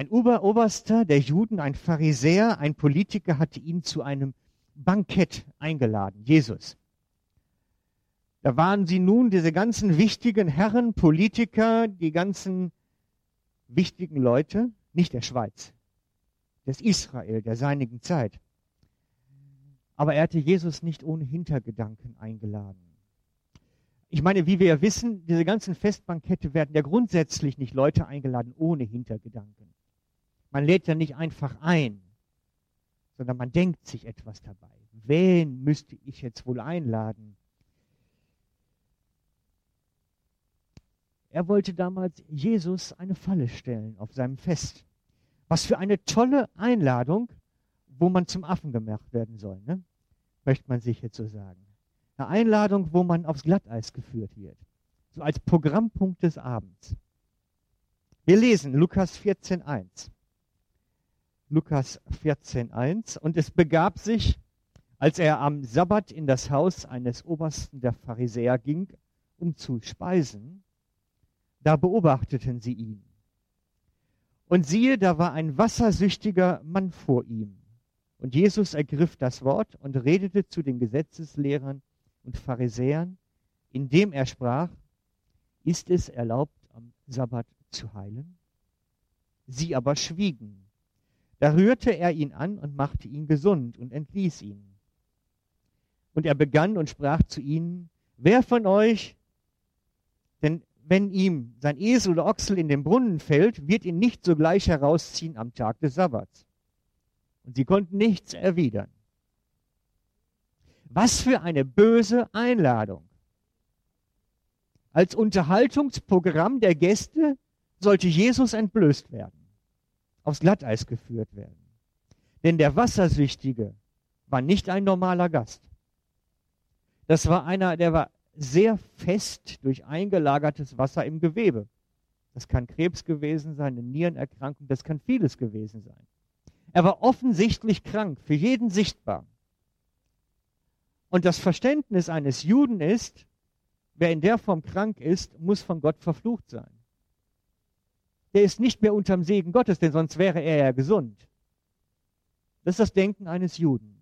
Ein Ober Oberster der Juden, ein Pharisäer, ein Politiker hatte ihn zu einem Bankett eingeladen, Jesus. Da waren sie nun, diese ganzen wichtigen Herren, Politiker, die ganzen wichtigen Leute, nicht der Schweiz, des Israel der seinigen Zeit. Aber er hatte Jesus nicht ohne Hintergedanken eingeladen. Ich meine, wie wir ja wissen, diese ganzen Festbankette werden ja grundsätzlich nicht Leute eingeladen ohne Hintergedanken. Man lädt ja nicht einfach ein, sondern man denkt sich etwas dabei. Wen müsste ich jetzt wohl einladen? Er wollte damals Jesus eine Falle stellen auf seinem Fest. Was für eine tolle Einladung, wo man zum Affen gemacht werden soll, ne? möchte man sich jetzt so sagen. Eine Einladung, wo man aufs Glatteis geführt wird. So als Programmpunkt des Abends. Wir lesen Lukas 14.1. Lukas 14.1. Und es begab sich, als er am Sabbat in das Haus eines Obersten der Pharisäer ging, um zu speisen, da beobachteten sie ihn. Und siehe, da war ein wassersüchtiger Mann vor ihm. Und Jesus ergriff das Wort und redete zu den Gesetzeslehrern und Pharisäern, indem er sprach, ist es erlaubt, am Sabbat zu heilen? Sie aber schwiegen. Da rührte er ihn an und machte ihn gesund und entließ ihn. Und er begann und sprach zu ihnen, wer von euch, denn wenn ihm sein Esel oder Ochsel in den Brunnen fällt, wird ihn nicht sogleich herausziehen am Tag des Sabbats. Und sie konnten nichts erwidern. Was für eine böse Einladung. Als Unterhaltungsprogramm der Gäste sollte Jesus entblößt werden, aufs Glatteis geführt werden. Denn der Wassersüchtige war nicht ein normaler Gast. Das war einer, der war sehr fest durch eingelagertes Wasser im Gewebe. Das kann Krebs gewesen sein, eine Nierenerkrankung, das kann vieles gewesen sein. Er war offensichtlich krank, für jeden sichtbar. Und das Verständnis eines Juden ist, wer in der Form krank ist, muss von Gott verflucht sein. Der ist nicht mehr unterm Segen Gottes, denn sonst wäre er ja gesund. Das ist das Denken eines Juden.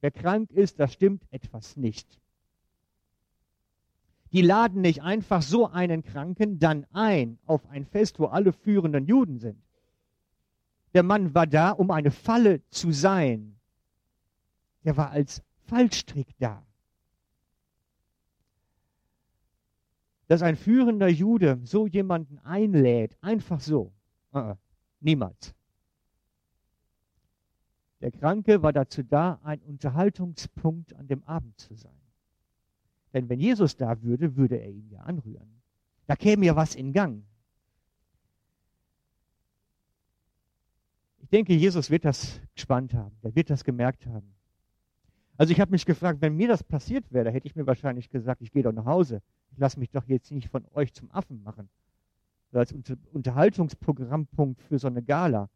Wer krank ist, da stimmt etwas nicht. Die laden nicht einfach so einen Kranken dann ein auf ein Fest, wo alle führenden Juden sind. Der Mann war da, um eine Falle zu sein. Der war als Fallstrick da. Dass ein führender Jude so jemanden einlädt, einfach so, uh niemals. Der Kranke war dazu da, ein Unterhaltungspunkt an dem Abend zu sein. Denn wenn Jesus da würde, würde er ihn ja anrühren. Da käme ja was in Gang. Ich denke, Jesus wird das gespannt haben. Er wird das gemerkt haben. Also ich habe mich gefragt, wenn mir das passiert wäre, hätte ich mir wahrscheinlich gesagt, ich gehe doch nach Hause. Ich lasse mich doch jetzt nicht von euch zum Affen machen. Als Unter Unterhaltungsprogrammpunkt für so eine Gala.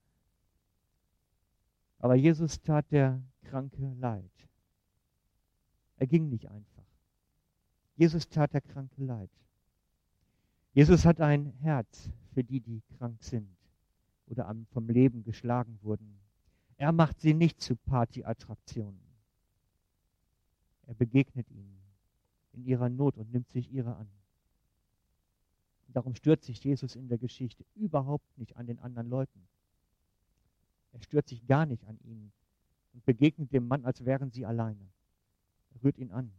Aber Jesus tat der Kranke leid. Er ging nicht einfach. Jesus tat der Kranke leid. Jesus hat ein Herz für die, die krank sind oder vom Leben geschlagen wurden. Er macht sie nicht zu Partyattraktionen. Er begegnet ihnen in ihrer Not und nimmt sich ihrer an. Darum stört sich Jesus in der Geschichte überhaupt nicht an den anderen Leuten. Er stört sich gar nicht an ihnen und begegnet dem Mann, als wären sie alleine. Er rührt ihn an.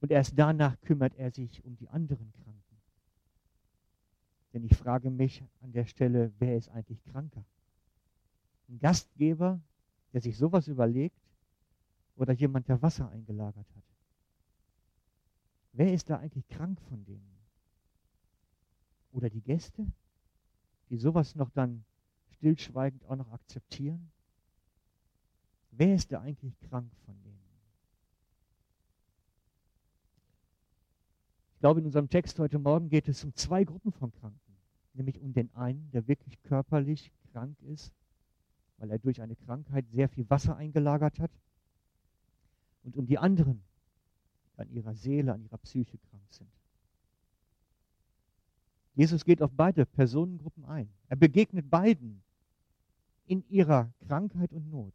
Und erst danach kümmert er sich um die anderen Kranken. Denn ich frage mich an der Stelle, wer ist eigentlich kranker? Ein Gastgeber, der sich sowas überlegt, oder jemand, der Wasser eingelagert hat? Wer ist da eigentlich krank von denen? Oder die Gäste, die sowas noch dann stillschweigend auch noch akzeptieren? Wer ist da eigentlich krank von denen? Ich glaube, in unserem Text heute Morgen geht es um zwei Gruppen von Kranken. Nämlich um den einen, der wirklich körperlich krank ist, weil er durch eine Krankheit sehr viel Wasser eingelagert hat. Und um die anderen, die an ihrer Seele, an ihrer Psyche krank sind. Jesus geht auf beide Personengruppen ein. Er begegnet beiden in ihrer Krankheit und Not.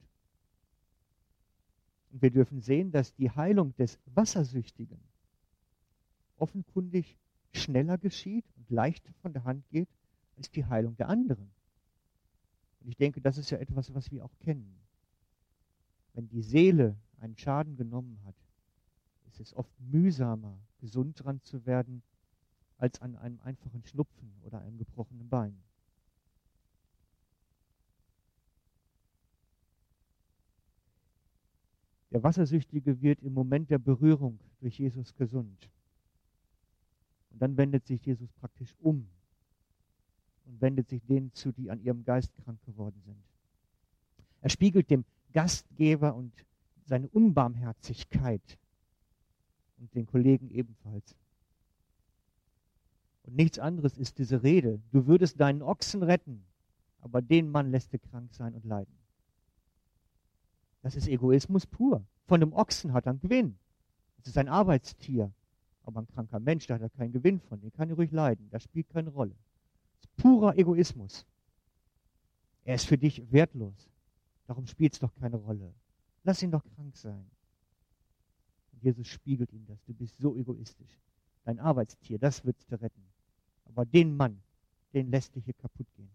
Und wir dürfen sehen, dass die Heilung des Wassersüchtigen offenkundig schneller geschieht und leichter von der Hand geht als die Heilung der anderen. Und ich denke, das ist ja etwas, was wir auch kennen. Wenn die Seele einen Schaden genommen hat, ist es oft mühsamer, gesund dran zu werden, als an einem einfachen Schnupfen oder einem gebrochenen Bein. Der Wassersüchtige wird im Moment der Berührung durch Jesus gesund. Und dann wendet sich Jesus praktisch um und wendet sich denen zu, die an ihrem Geist krank geworden sind. Er spiegelt dem Gastgeber und seine Unbarmherzigkeit und den Kollegen ebenfalls. Und nichts anderes ist diese Rede. Du würdest deinen Ochsen retten, aber den Mann lässt du krank sein und leiden. Das ist Egoismus pur. Von dem Ochsen hat er einen Gewinn. Das ist ein Arbeitstier. Aber ein kranker Mensch, da hat er keinen Gewinn von. Den kann er ruhig leiden. Das spielt keine Rolle. Das ist purer Egoismus. Er ist für dich wertlos. Darum spielt es doch keine Rolle. Lass ihn doch krank sein. Und Jesus spiegelt ihm das. Du bist so egoistisch. Dein Arbeitstier, das wird dir retten. Aber den Mann, den lässt dich hier kaputt gehen.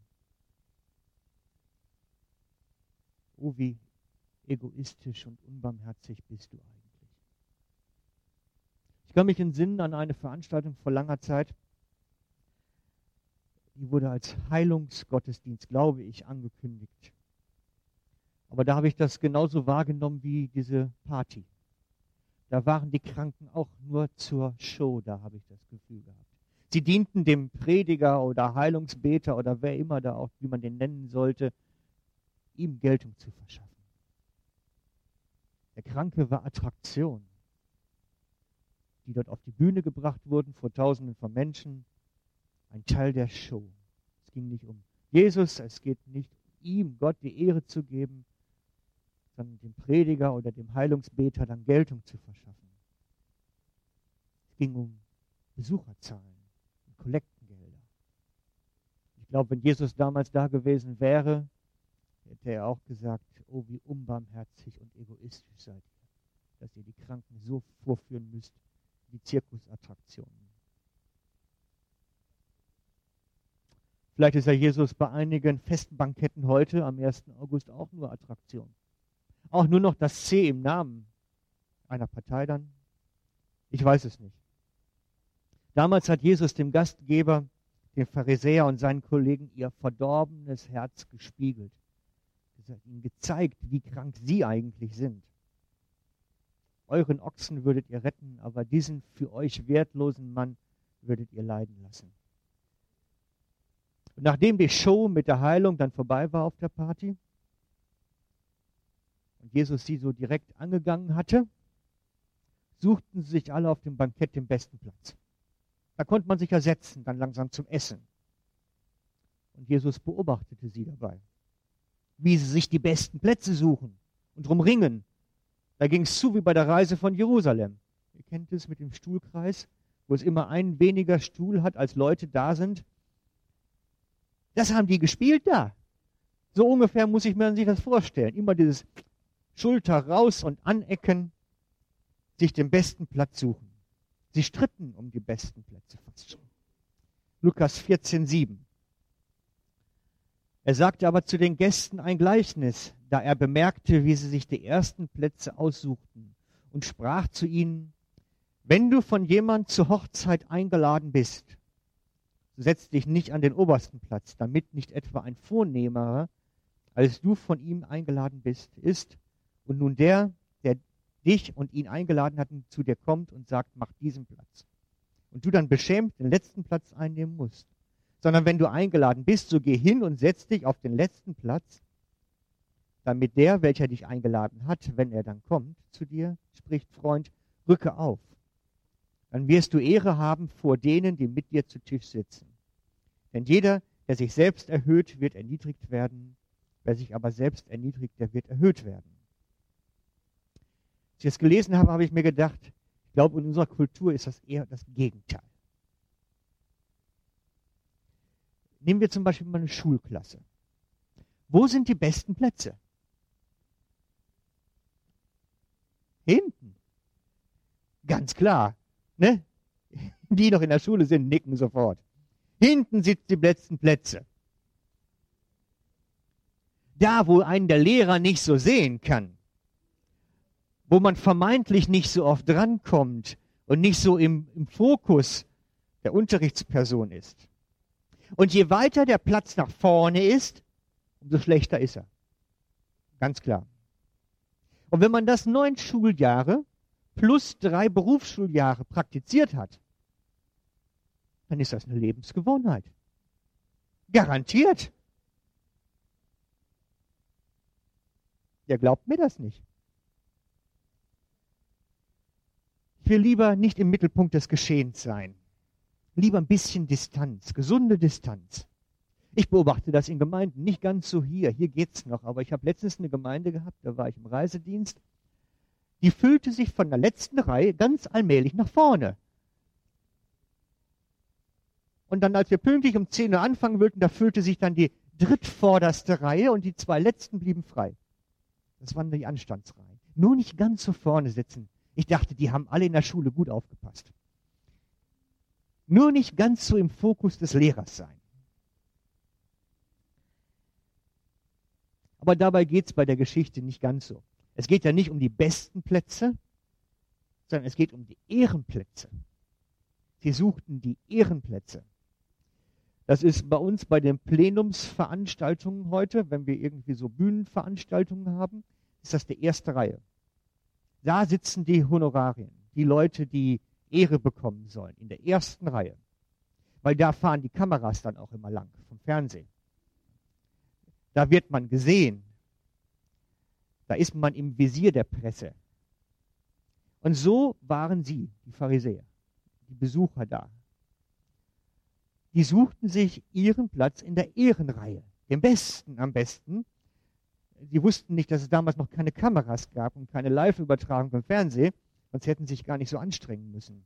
Oh, wie egoistisch und unbarmherzig bist du eigentlich. Ich kann mich entsinnen an eine Veranstaltung vor langer Zeit. Die wurde als Heilungsgottesdienst, glaube ich, angekündigt. Aber da habe ich das genauso wahrgenommen wie diese Party. Da waren die Kranken auch nur zur Show, da habe ich das Gefühl gehabt. Sie dienten dem Prediger oder Heilungsbeter oder wer immer da auch, wie man den nennen sollte, ihm Geltung zu verschaffen. Der Kranke war Attraktion, die dort auf die Bühne gebracht wurden vor Tausenden von Menschen. Ein Teil der Show. Es ging nicht um Jesus, es geht nicht ihm, Gott, die Ehre zu geben, dann dem Prediger oder dem Heilungsbeter dann Geltung zu verschaffen. Es ging um Besucherzahlen und Kollektengelder. Ich glaube, wenn Jesus damals da gewesen wäre, hätte er auch gesagt, oh, wie unbarmherzig und egoistisch seid ihr, dass ihr die Kranken so vorführen müsst wie Zirkusattraktionen. Vielleicht ist ja Jesus bei einigen Festbanketten heute am 1. August auch nur Attraktion auch nur noch das C im Namen einer Partei dann? Ich weiß es nicht. Damals hat Jesus dem Gastgeber, dem Pharisäer und seinen Kollegen ihr verdorbenes Herz gespiegelt. Er hat ihnen gezeigt, wie krank sie eigentlich sind. Euren Ochsen würdet ihr retten, aber diesen für euch wertlosen Mann würdet ihr leiden lassen. Und nachdem die Show mit der Heilung dann vorbei war auf der Party, und Jesus sie so direkt angegangen hatte, suchten sie sich alle auf dem Bankett den besten Platz. Da konnte man sich ja setzen, dann langsam zum Essen. Und Jesus beobachtete sie dabei, wie sie sich die besten Plätze suchen und drum ringen. Da ging es zu wie bei der Reise von Jerusalem. Ihr kennt es mit dem Stuhlkreis, wo es immer einen weniger Stuhl hat, als Leute da sind. Das haben die gespielt da. So ungefähr muss ich mir sich das vorstellen. Immer dieses Schulter raus und anecken, sich den besten Platz suchen. Sie stritten um die besten Plätze fast schon. Lukas 14, 7. Er sagte aber zu den Gästen ein Gleichnis, da er bemerkte, wie sie sich die ersten Plätze aussuchten und sprach zu ihnen, wenn du von jemand zur Hochzeit eingeladen bist, setz dich nicht an den obersten Platz, damit nicht etwa ein Vornehmerer, als du von ihm eingeladen bist, ist und nun der, der dich und ihn eingeladen hat, zu dir kommt und sagt, mach diesen Platz. Und du dann beschämt den letzten Platz einnehmen musst. Sondern wenn du eingeladen bist, so geh hin und setz dich auf den letzten Platz, damit der, welcher dich eingeladen hat, wenn er dann kommt zu dir, spricht Freund, rücke auf. Dann wirst du Ehre haben vor denen, die mit dir zu Tisch sitzen. Denn jeder, der sich selbst erhöht, wird erniedrigt werden. Wer sich aber selbst erniedrigt, der wird erhöht werden. Ich das gelesen habe, habe ich mir gedacht, ich glaube, in unserer Kultur ist das eher das Gegenteil. nehmen wir zum Beispiel mal eine Schulklasse. Wo sind die besten Plätze? Hinten. Ganz klar. Ne? Die noch in der Schule sind, nicken sofort. Hinten sitzen die besten Plätze. Da, wo einen der Lehrer nicht so sehen kann, wo man vermeintlich nicht so oft drankommt und nicht so im, im Fokus der Unterrichtsperson ist. Und je weiter der Platz nach vorne ist, umso schlechter ist er. Ganz klar. Und wenn man das neun Schuljahre plus drei Berufsschuljahre praktiziert hat, dann ist das eine Lebensgewohnheit. Garantiert. Ihr glaubt mir das nicht. Ich will lieber nicht im Mittelpunkt des Geschehens sein. Lieber ein bisschen Distanz, gesunde Distanz. Ich beobachte das in Gemeinden, nicht ganz so hier, hier geht's noch, aber ich habe letztens eine Gemeinde gehabt, da war ich im Reisedienst, die füllte sich von der letzten Reihe ganz allmählich nach vorne. Und dann, als wir pünktlich um 10 Uhr anfangen wollten, da füllte sich dann die drittvorderste Reihe und die zwei letzten blieben frei. Das waren die Anstandsreihen. Nur nicht ganz so vorne sitzen. Ich dachte, die haben alle in der Schule gut aufgepasst. Nur nicht ganz so im Fokus des Lehrers sein. Aber dabei geht es bei der Geschichte nicht ganz so. Es geht ja nicht um die besten Plätze, sondern es geht um die Ehrenplätze. Sie suchten die Ehrenplätze. Das ist bei uns bei den Plenumsveranstaltungen heute, wenn wir irgendwie so Bühnenveranstaltungen haben, ist das die erste Reihe. Da sitzen die Honorarien, die Leute, die Ehre bekommen sollen, in der ersten Reihe. Weil da fahren die Kameras dann auch immer lang vom Fernsehen. Da wird man gesehen. Da ist man im Visier der Presse. Und so waren sie, die Pharisäer, die Besucher da. Die suchten sich ihren Platz in der Ehrenreihe, den besten am besten. Die wussten nicht, dass es damals noch keine Kameras gab und keine Live-Übertragung im Fernsehen, sonst hätten sie sich gar nicht so anstrengen müssen.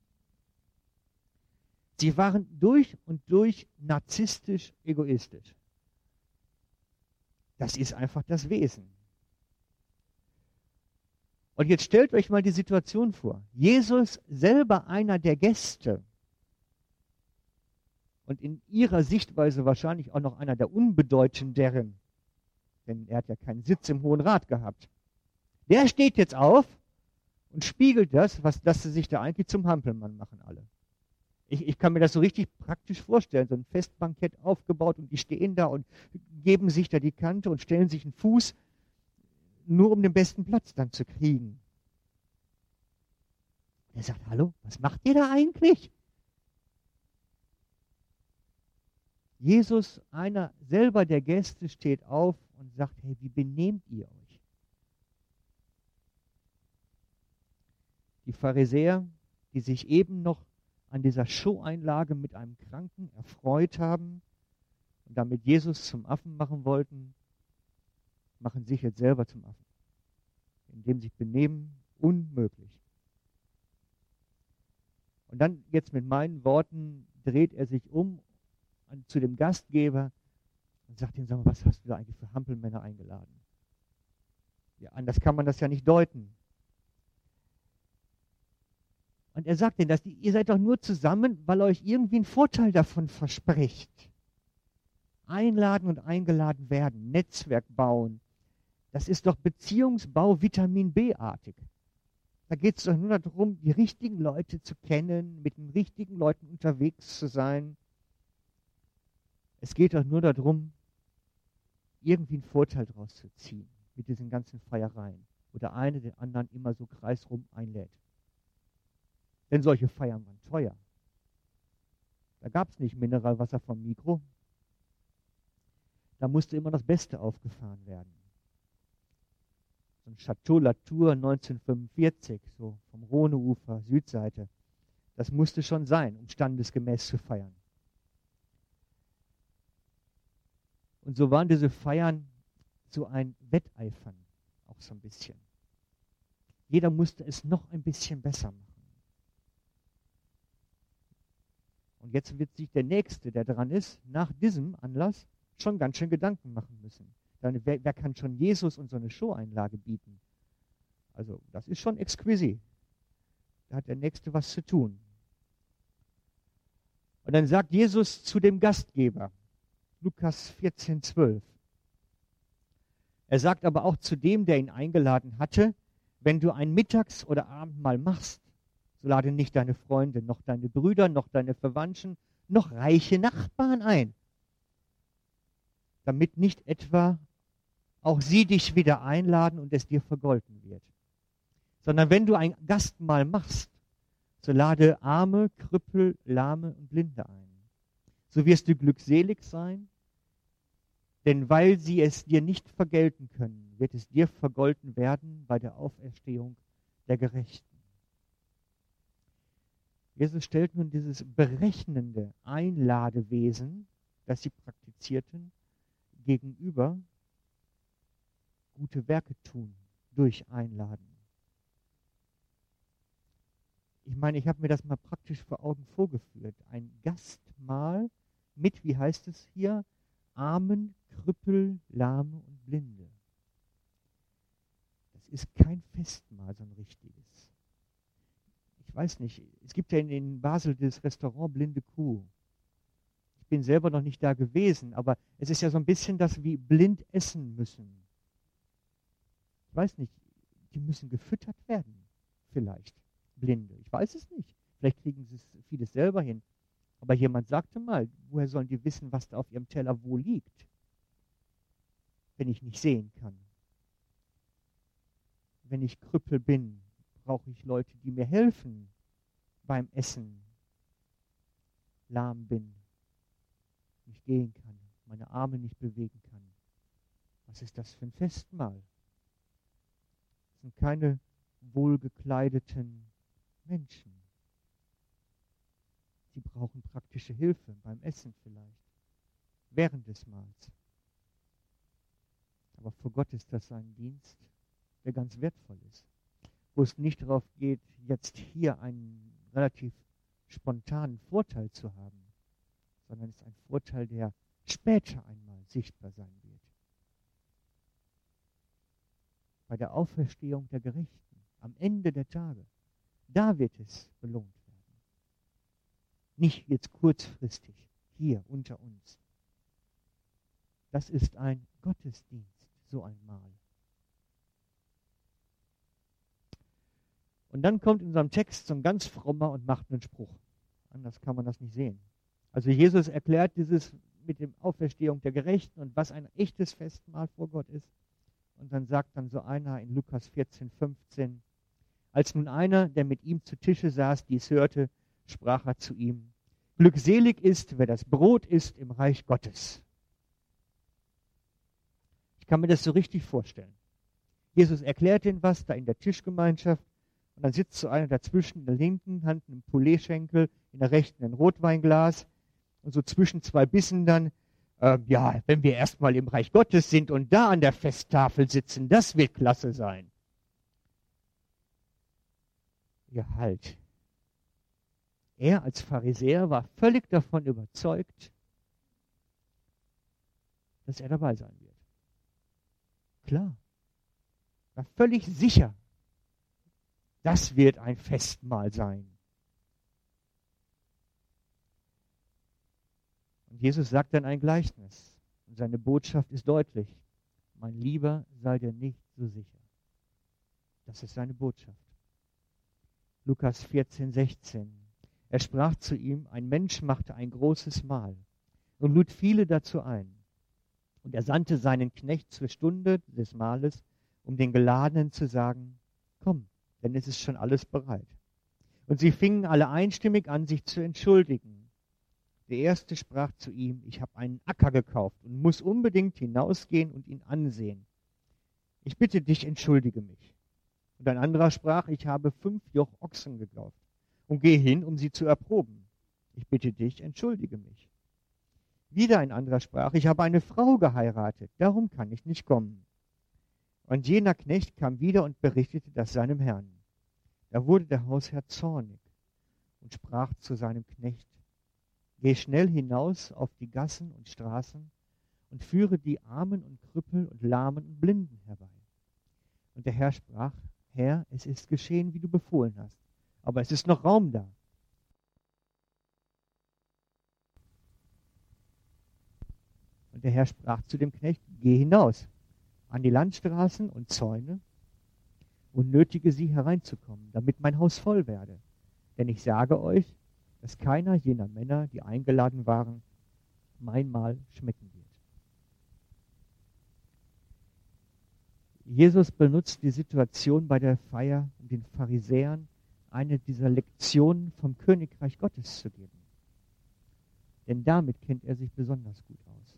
Sie waren durch und durch narzisstisch egoistisch. Das ist einfach das Wesen. Und jetzt stellt euch mal die Situation vor. Jesus selber einer der Gäste und in ihrer Sichtweise wahrscheinlich auch noch einer der unbedeutenderen, denn er hat ja keinen Sitz im Hohen Rat gehabt. Der steht jetzt auf und spiegelt das, was dass sie sich da eigentlich zum Hampelmann machen alle. Ich, ich kann mir das so richtig praktisch vorstellen, so ein Festbankett aufgebaut und die stehen da und geben sich da die Kante und stellen sich einen Fuß, nur um den besten Platz dann zu kriegen. Er sagt, hallo, was macht ihr da eigentlich? Jesus, einer selber der Gäste, steht auf und sagt, hey, wie benehmt ihr euch? Die Pharisäer, die sich eben noch an dieser Showeinlage mit einem Kranken erfreut haben und damit Jesus zum Affen machen wollten, machen sich jetzt selber zum Affen, indem sich benehmen, unmöglich. Und dann jetzt mit meinen Worten dreht er sich um zu dem Gastgeber und sagt ihm, sag mal, was hast du da eigentlich für Hampelmänner eingeladen? Ja, anders kann man das ja nicht deuten. Und er sagt ihnen, dass ihr seid doch nur zusammen, weil euch irgendwie ein Vorteil davon verspricht. Einladen und eingeladen werden, Netzwerk bauen. Das ist doch Beziehungsbau Vitamin B-artig. Da geht es doch nur darum, die richtigen Leute zu kennen, mit den richtigen Leuten unterwegs zu sein. Es geht doch nur darum, irgendwie einen Vorteil daraus zu ziehen mit diesen ganzen Feiereien, wo der eine den anderen immer so kreisrum einlädt. Denn solche Feiern waren teuer. Da gab es nicht Mineralwasser vom Mikro. Da musste immer das Beste aufgefahren werden. So ein Chateau Latour 1945, so vom Rhoneufer, Südseite. Das musste schon sein, um standesgemäß zu feiern. Und so waren diese Feiern so ein Wetteifern, auch so ein bisschen. Jeder musste es noch ein bisschen besser machen. Und jetzt wird sich der Nächste, der dran ist, nach diesem Anlass schon ganz schön Gedanken machen müssen. Dann, wer, wer kann schon Jesus und so eine Show-Einlage bieten? Also das ist schon exquisit. Da hat der Nächste was zu tun. Und dann sagt Jesus zu dem Gastgeber, Lukas 14, 12. Er sagt aber auch zu dem, der ihn eingeladen hatte, wenn du ein Mittags- oder Abendmahl machst, so lade nicht deine Freunde, noch deine Brüder, noch deine Verwandten, noch reiche Nachbarn ein, damit nicht etwa auch sie dich wieder einladen und es dir vergolten wird. Sondern wenn du ein Gastmahl machst, so lade Arme, Krüppel, Lahme und Blinde ein. So wirst du glückselig sein, denn weil sie es dir nicht vergelten können, wird es dir vergolten werden bei der Auferstehung der Gerechten. Jesus stellt nun dieses berechnende Einladewesen, das sie praktizierten, gegenüber gute Werke tun durch Einladen. Ich meine, ich habe mir das mal praktisch vor Augen vorgeführt. Ein Gastmahl mit, wie heißt es hier, Armen, Krüppel, Lahme und Blinde. Das ist kein Festmahl, so ein richtiges. Ich weiß nicht, es gibt ja in, in Basel das Restaurant Blinde Kuh. Ich bin selber noch nicht da gewesen, aber es ist ja so ein bisschen das wie blind essen müssen. Ich weiß nicht, die müssen gefüttert werden, vielleicht. Blinde. Ich weiß es nicht. Vielleicht kriegen sie vieles selber hin. Aber jemand sagte mal, woher sollen die wissen, was da auf ihrem Teller wo liegt, wenn ich nicht sehen kann? Wenn ich Krüppel bin, brauche ich Leute, die mir helfen beim Essen. Lahm bin, nicht gehen kann, meine Arme nicht bewegen kann. Was ist das für ein Festmahl? Das sind keine wohlgekleideten Menschen. Sie brauchen praktische Hilfe beim Essen vielleicht, während des Mahls. Aber vor Gott ist das ein Dienst, der ganz wertvoll ist, wo es nicht darauf geht, jetzt hier einen relativ spontanen Vorteil zu haben, sondern es ist ein Vorteil, der später einmal sichtbar sein wird. Bei der Auferstehung der Gerechten, am Ende der Tage, da wird es belohnt. Nicht jetzt kurzfristig hier unter uns. Das ist ein Gottesdienst, so ein Mahl. Und dann kommt in unserem Text so ein ganz frommer und macht einen Spruch. Anders kann man das nicht sehen. Also Jesus erklärt dieses mit dem Auferstehung der Gerechten und was ein echtes Festmahl vor Gott ist. Und dann sagt dann so einer in Lukas 14, 15, als nun einer, der mit ihm zu Tische saß, dies hörte, sprach er zu ihm, Glückselig ist, wer das Brot isst im Reich Gottes. Ich kann mir das so richtig vorstellen. Jesus erklärt ihnen was da in der Tischgemeinschaft und dann sitzt so einer dazwischen in der linken Hand ein Pouletschenkel, in der rechten ein Rotweinglas und so zwischen zwei Bissen dann, äh, ja, wenn wir erstmal im Reich Gottes sind und da an der Festtafel sitzen, das wird klasse sein. Ja, halt. Er als Pharisäer war völlig davon überzeugt, dass er dabei sein wird. Klar. War völlig sicher, das wird ein Festmahl sein. Und Jesus sagt dann ein Gleichnis. Und seine Botschaft ist deutlich. Mein Lieber, sei dir nicht so sicher. Das ist seine Botschaft. Lukas 14, 16. Er sprach zu ihm, ein Mensch machte ein großes Mahl und lud viele dazu ein. Und er sandte seinen Knecht zur Stunde des Mahles, um den Geladenen zu sagen, komm, denn es ist schon alles bereit. Und sie fingen alle einstimmig an, sich zu entschuldigen. Der erste sprach zu ihm, ich habe einen Acker gekauft und muss unbedingt hinausgehen und ihn ansehen. Ich bitte dich, entschuldige mich. Und ein anderer sprach, ich habe fünf Joch Ochsen gekauft und gehe hin, um sie zu erproben. Ich bitte dich, entschuldige mich. Wieder ein anderer sprach, ich habe eine Frau geheiratet, darum kann ich nicht kommen. Und jener Knecht kam wieder und berichtete das seinem Herrn. Da wurde der Hausherr zornig und sprach zu seinem Knecht, Geh schnell hinaus auf die Gassen und Straßen und führe die Armen und Krüppel und Lahmen und Blinden herbei. Und der Herr sprach, Herr, es ist geschehen, wie du befohlen hast, aber es ist noch Raum da. Und der Herr sprach zu dem Knecht, geh hinaus an die Landstraßen und Zäune und nötige sie hereinzukommen, damit mein Haus voll werde. Denn ich sage euch, dass keiner jener Männer, die eingeladen waren, mein Mahl schmecken wird. Jesus benutzt die Situation bei der Feier, um den Pharisäern eine dieser Lektionen vom Königreich Gottes zu geben. Denn damit kennt er sich besonders gut aus.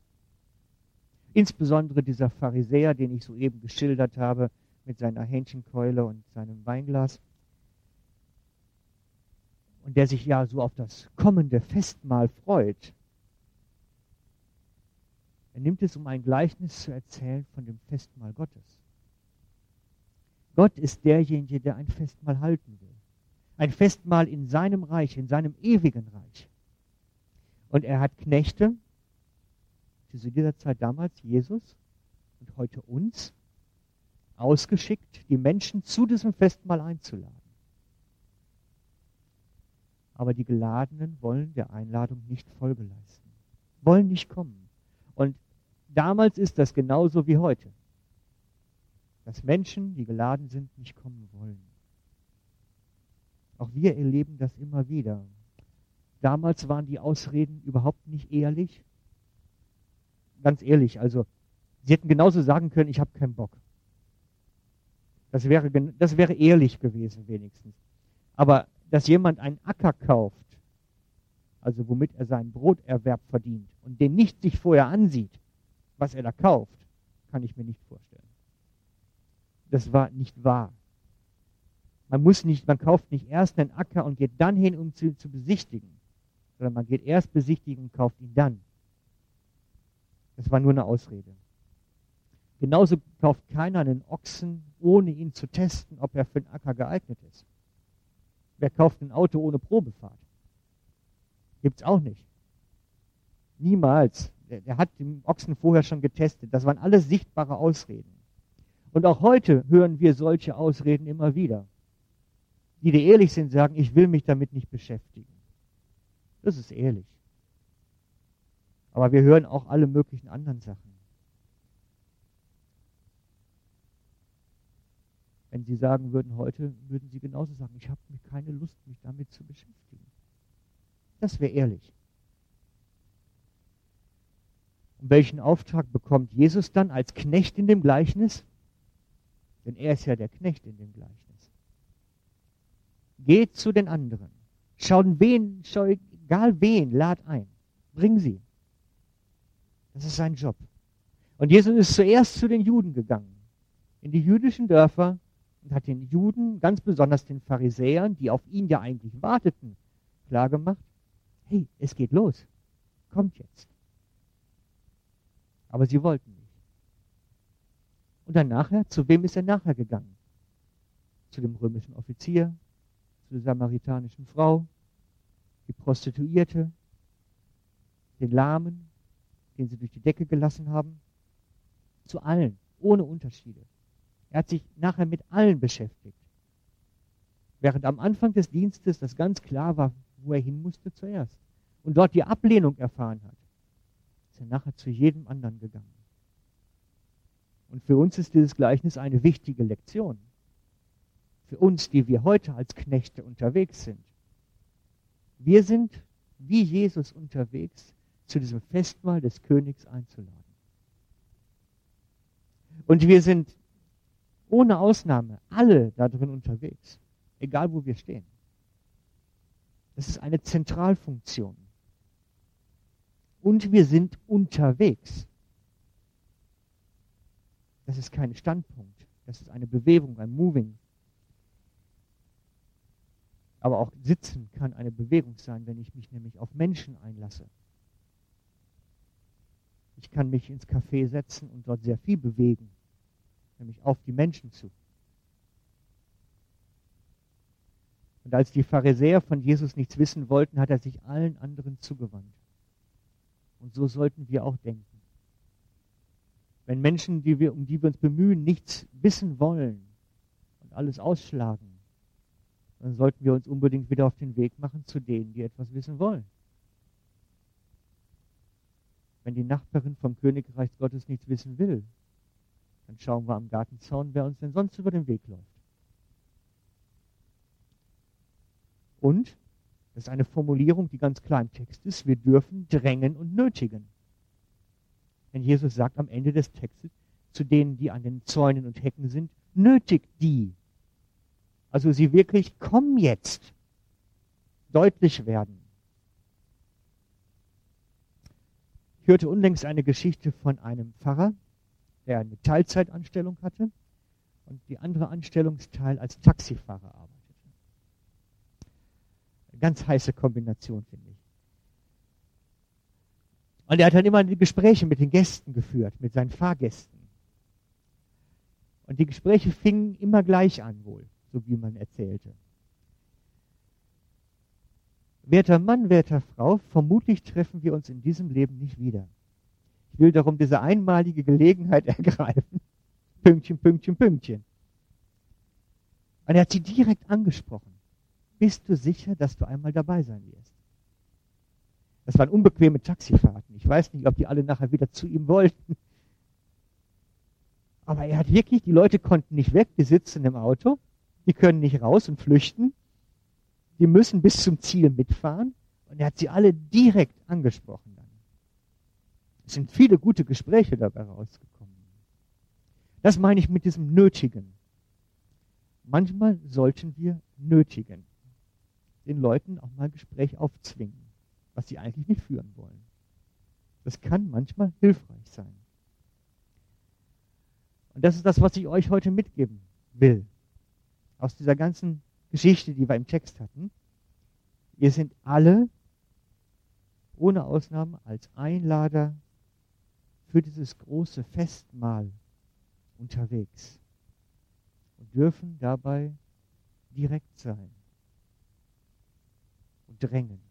Insbesondere dieser Pharisäer, den ich soeben geschildert habe, mit seiner Hähnchenkeule und seinem Weinglas. Und der sich ja so auf das kommende Festmahl freut. Er nimmt es, um ein Gleichnis zu erzählen von dem Festmahl Gottes. Gott ist derjenige, der ein Festmahl halten will. Ein Festmahl in seinem Reich, in seinem ewigen Reich. Und er hat Knechte, zu dieser Zeit damals Jesus und heute uns ausgeschickt, die Menschen zu diesem Festmahl einzuladen. Aber die Geladenen wollen der Einladung nicht Folge leisten, wollen nicht kommen. Und damals ist das genauso wie heute, dass Menschen, die geladen sind, nicht kommen wollen. Auch wir erleben das immer wieder. Damals waren die Ausreden überhaupt nicht ehrlich ganz ehrlich, also sie hätten genauso sagen können, ich habe keinen Bock. Das wäre, das wäre ehrlich gewesen wenigstens. Aber dass jemand einen Acker kauft, also womit er seinen Broterwerb verdient und den nicht sich vorher ansieht, was er da kauft, kann ich mir nicht vorstellen. Das war nicht wahr. Man muss nicht, man kauft nicht erst einen Acker und geht dann hin, um zu, zu besichtigen, sondern man geht erst besichtigen und kauft ihn dann. Das war nur eine Ausrede. Genauso kauft keiner einen Ochsen, ohne ihn zu testen, ob er für den Acker geeignet ist. Wer kauft ein Auto ohne Probefahrt? Gibt es auch nicht. Niemals. Der, hat den Ochsen vorher schon getestet. Das waren alles sichtbare Ausreden. Und auch heute hören wir solche Ausreden immer wieder. Die, die ehrlich sind, sagen, ich will mich damit nicht beschäftigen. Das ist ehrlich. Aber wir hören auch alle möglichen anderen Sachen. Wenn Sie sagen würden heute, würden Sie genauso sagen, ich habe keine Lust, mich damit zu beschäftigen. Das wäre ehrlich. Und welchen Auftrag bekommt Jesus dann als Knecht in dem Gleichnis? Denn er ist ja der Knecht in dem Gleichnis. Geht zu den anderen. Schaut wen, schau, egal wen, lad ein. Bring sie. Das ist sein Job. Und Jesus ist zuerst zu den Juden gegangen, in die jüdischen Dörfer und hat den Juden, ganz besonders den Pharisäern, die auf ihn ja eigentlich warteten, klargemacht, hey, es geht los, kommt jetzt. Aber sie wollten nicht. Und dann nachher, zu wem ist er nachher gegangen? Zu dem römischen Offizier, zu der samaritanischen Frau, die Prostituierte, den Lahmen, den sie durch die Decke gelassen haben, zu allen, ohne Unterschiede. Er hat sich nachher mit allen beschäftigt. Während am Anfang des Dienstes das ganz klar war, wo er hin musste zuerst und dort die Ablehnung erfahren hat, ist er nachher zu jedem anderen gegangen. Und für uns ist dieses Gleichnis eine wichtige Lektion. Für uns, die wir heute als Knechte unterwegs sind. Wir sind wie Jesus unterwegs zu diesem Festmahl des Königs einzuladen. Und wir sind ohne Ausnahme alle da drin unterwegs, egal wo wir stehen. Das ist eine Zentralfunktion. Und wir sind unterwegs. Das ist kein Standpunkt. Das ist eine Bewegung, ein Moving. Aber auch sitzen kann eine Bewegung sein, wenn ich mich nämlich auf Menschen einlasse. Ich kann mich ins Café setzen und dort sehr viel bewegen, nämlich auf die Menschen zu. Und als die Pharisäer von Jesus nichts wissen wollten, hat er sich allen anderen zugewandt. Und so sollten wir auch denken. Wenn Menschen, die wir, um die wir uns bemühen, nichts wissen wollen und alles ausschlagen, dann sollten wir uns unbedingt wieder auf den Weg machen zu denen, die etwas wissen wollen. Wenn die Nachbarin vom Königreich Gottes nichts wissen will, dann schauen wir am Gartenzaun, wer uns denn sonst über den Weg läuft. Und, das ist eine Formulierung, die ganz klar im Text ist, wir dürfen drängen und nötigen. Denn Jesus sagt am Ende des Textes zu denen, die an den Zäunen und Hecken sind, nötigt die. Also sie wirklich, komm jetzt, deutlich werden. Ich hörte unlängst eine Geschichte von einem Pfarrer, der eine Teilzeitanstellung hatte und die andere Anstellungsteil als Taxifahrer arbeitete ganz heiße Kombination, finde ich. Und er hat dann immer die Gespräche mit den Gästen geführt, mit seinen Fahrgästen. Und die Gespräche fingen immer gleich an, wohl, so wie man erzählte. Werter Mann, werter Frau, vermutlich treffen wir uns in diesem Leben nicht wieder. Ich will darum diese einmalige Gelegenheit ergreifen. Pünktchen, Pünktchen, Pünktchen. Und er hat sie direkt angesprochen bist du sicher, dass du einmal dabei sein wirst? Das waren unbequeme Taxifahrten. Ich weiß nicht, ob die alle nachher wieder zu ihm wollten. Aber er hat wirklich, die Leute konnten nicht weg, die sitzen im Auto, die können nicht raus und flüchten. Die müssen bis zum Ziel mitfahren. Und er hat sie alle direkt angesprochen dann. Es sind viele gute Gespräche dabei rausgekommen. Das meine ich mit diesem Nötigen. Manchmal sollten wir nötigen den Leuten auch mal Gespräch aufzwingen, was sie eigentlich nicht führen wollen. Das kann manchmal hilfreich sein. Und das ist das, was ich euch heute mitgeben will. Aus dieser ganzen Geschichte, die wir im Text hatten. Wir sind alle ohne Ausnahme als Einlader für dieses große Festmahl unterwegs und dürfen dabei direkt sein drängen.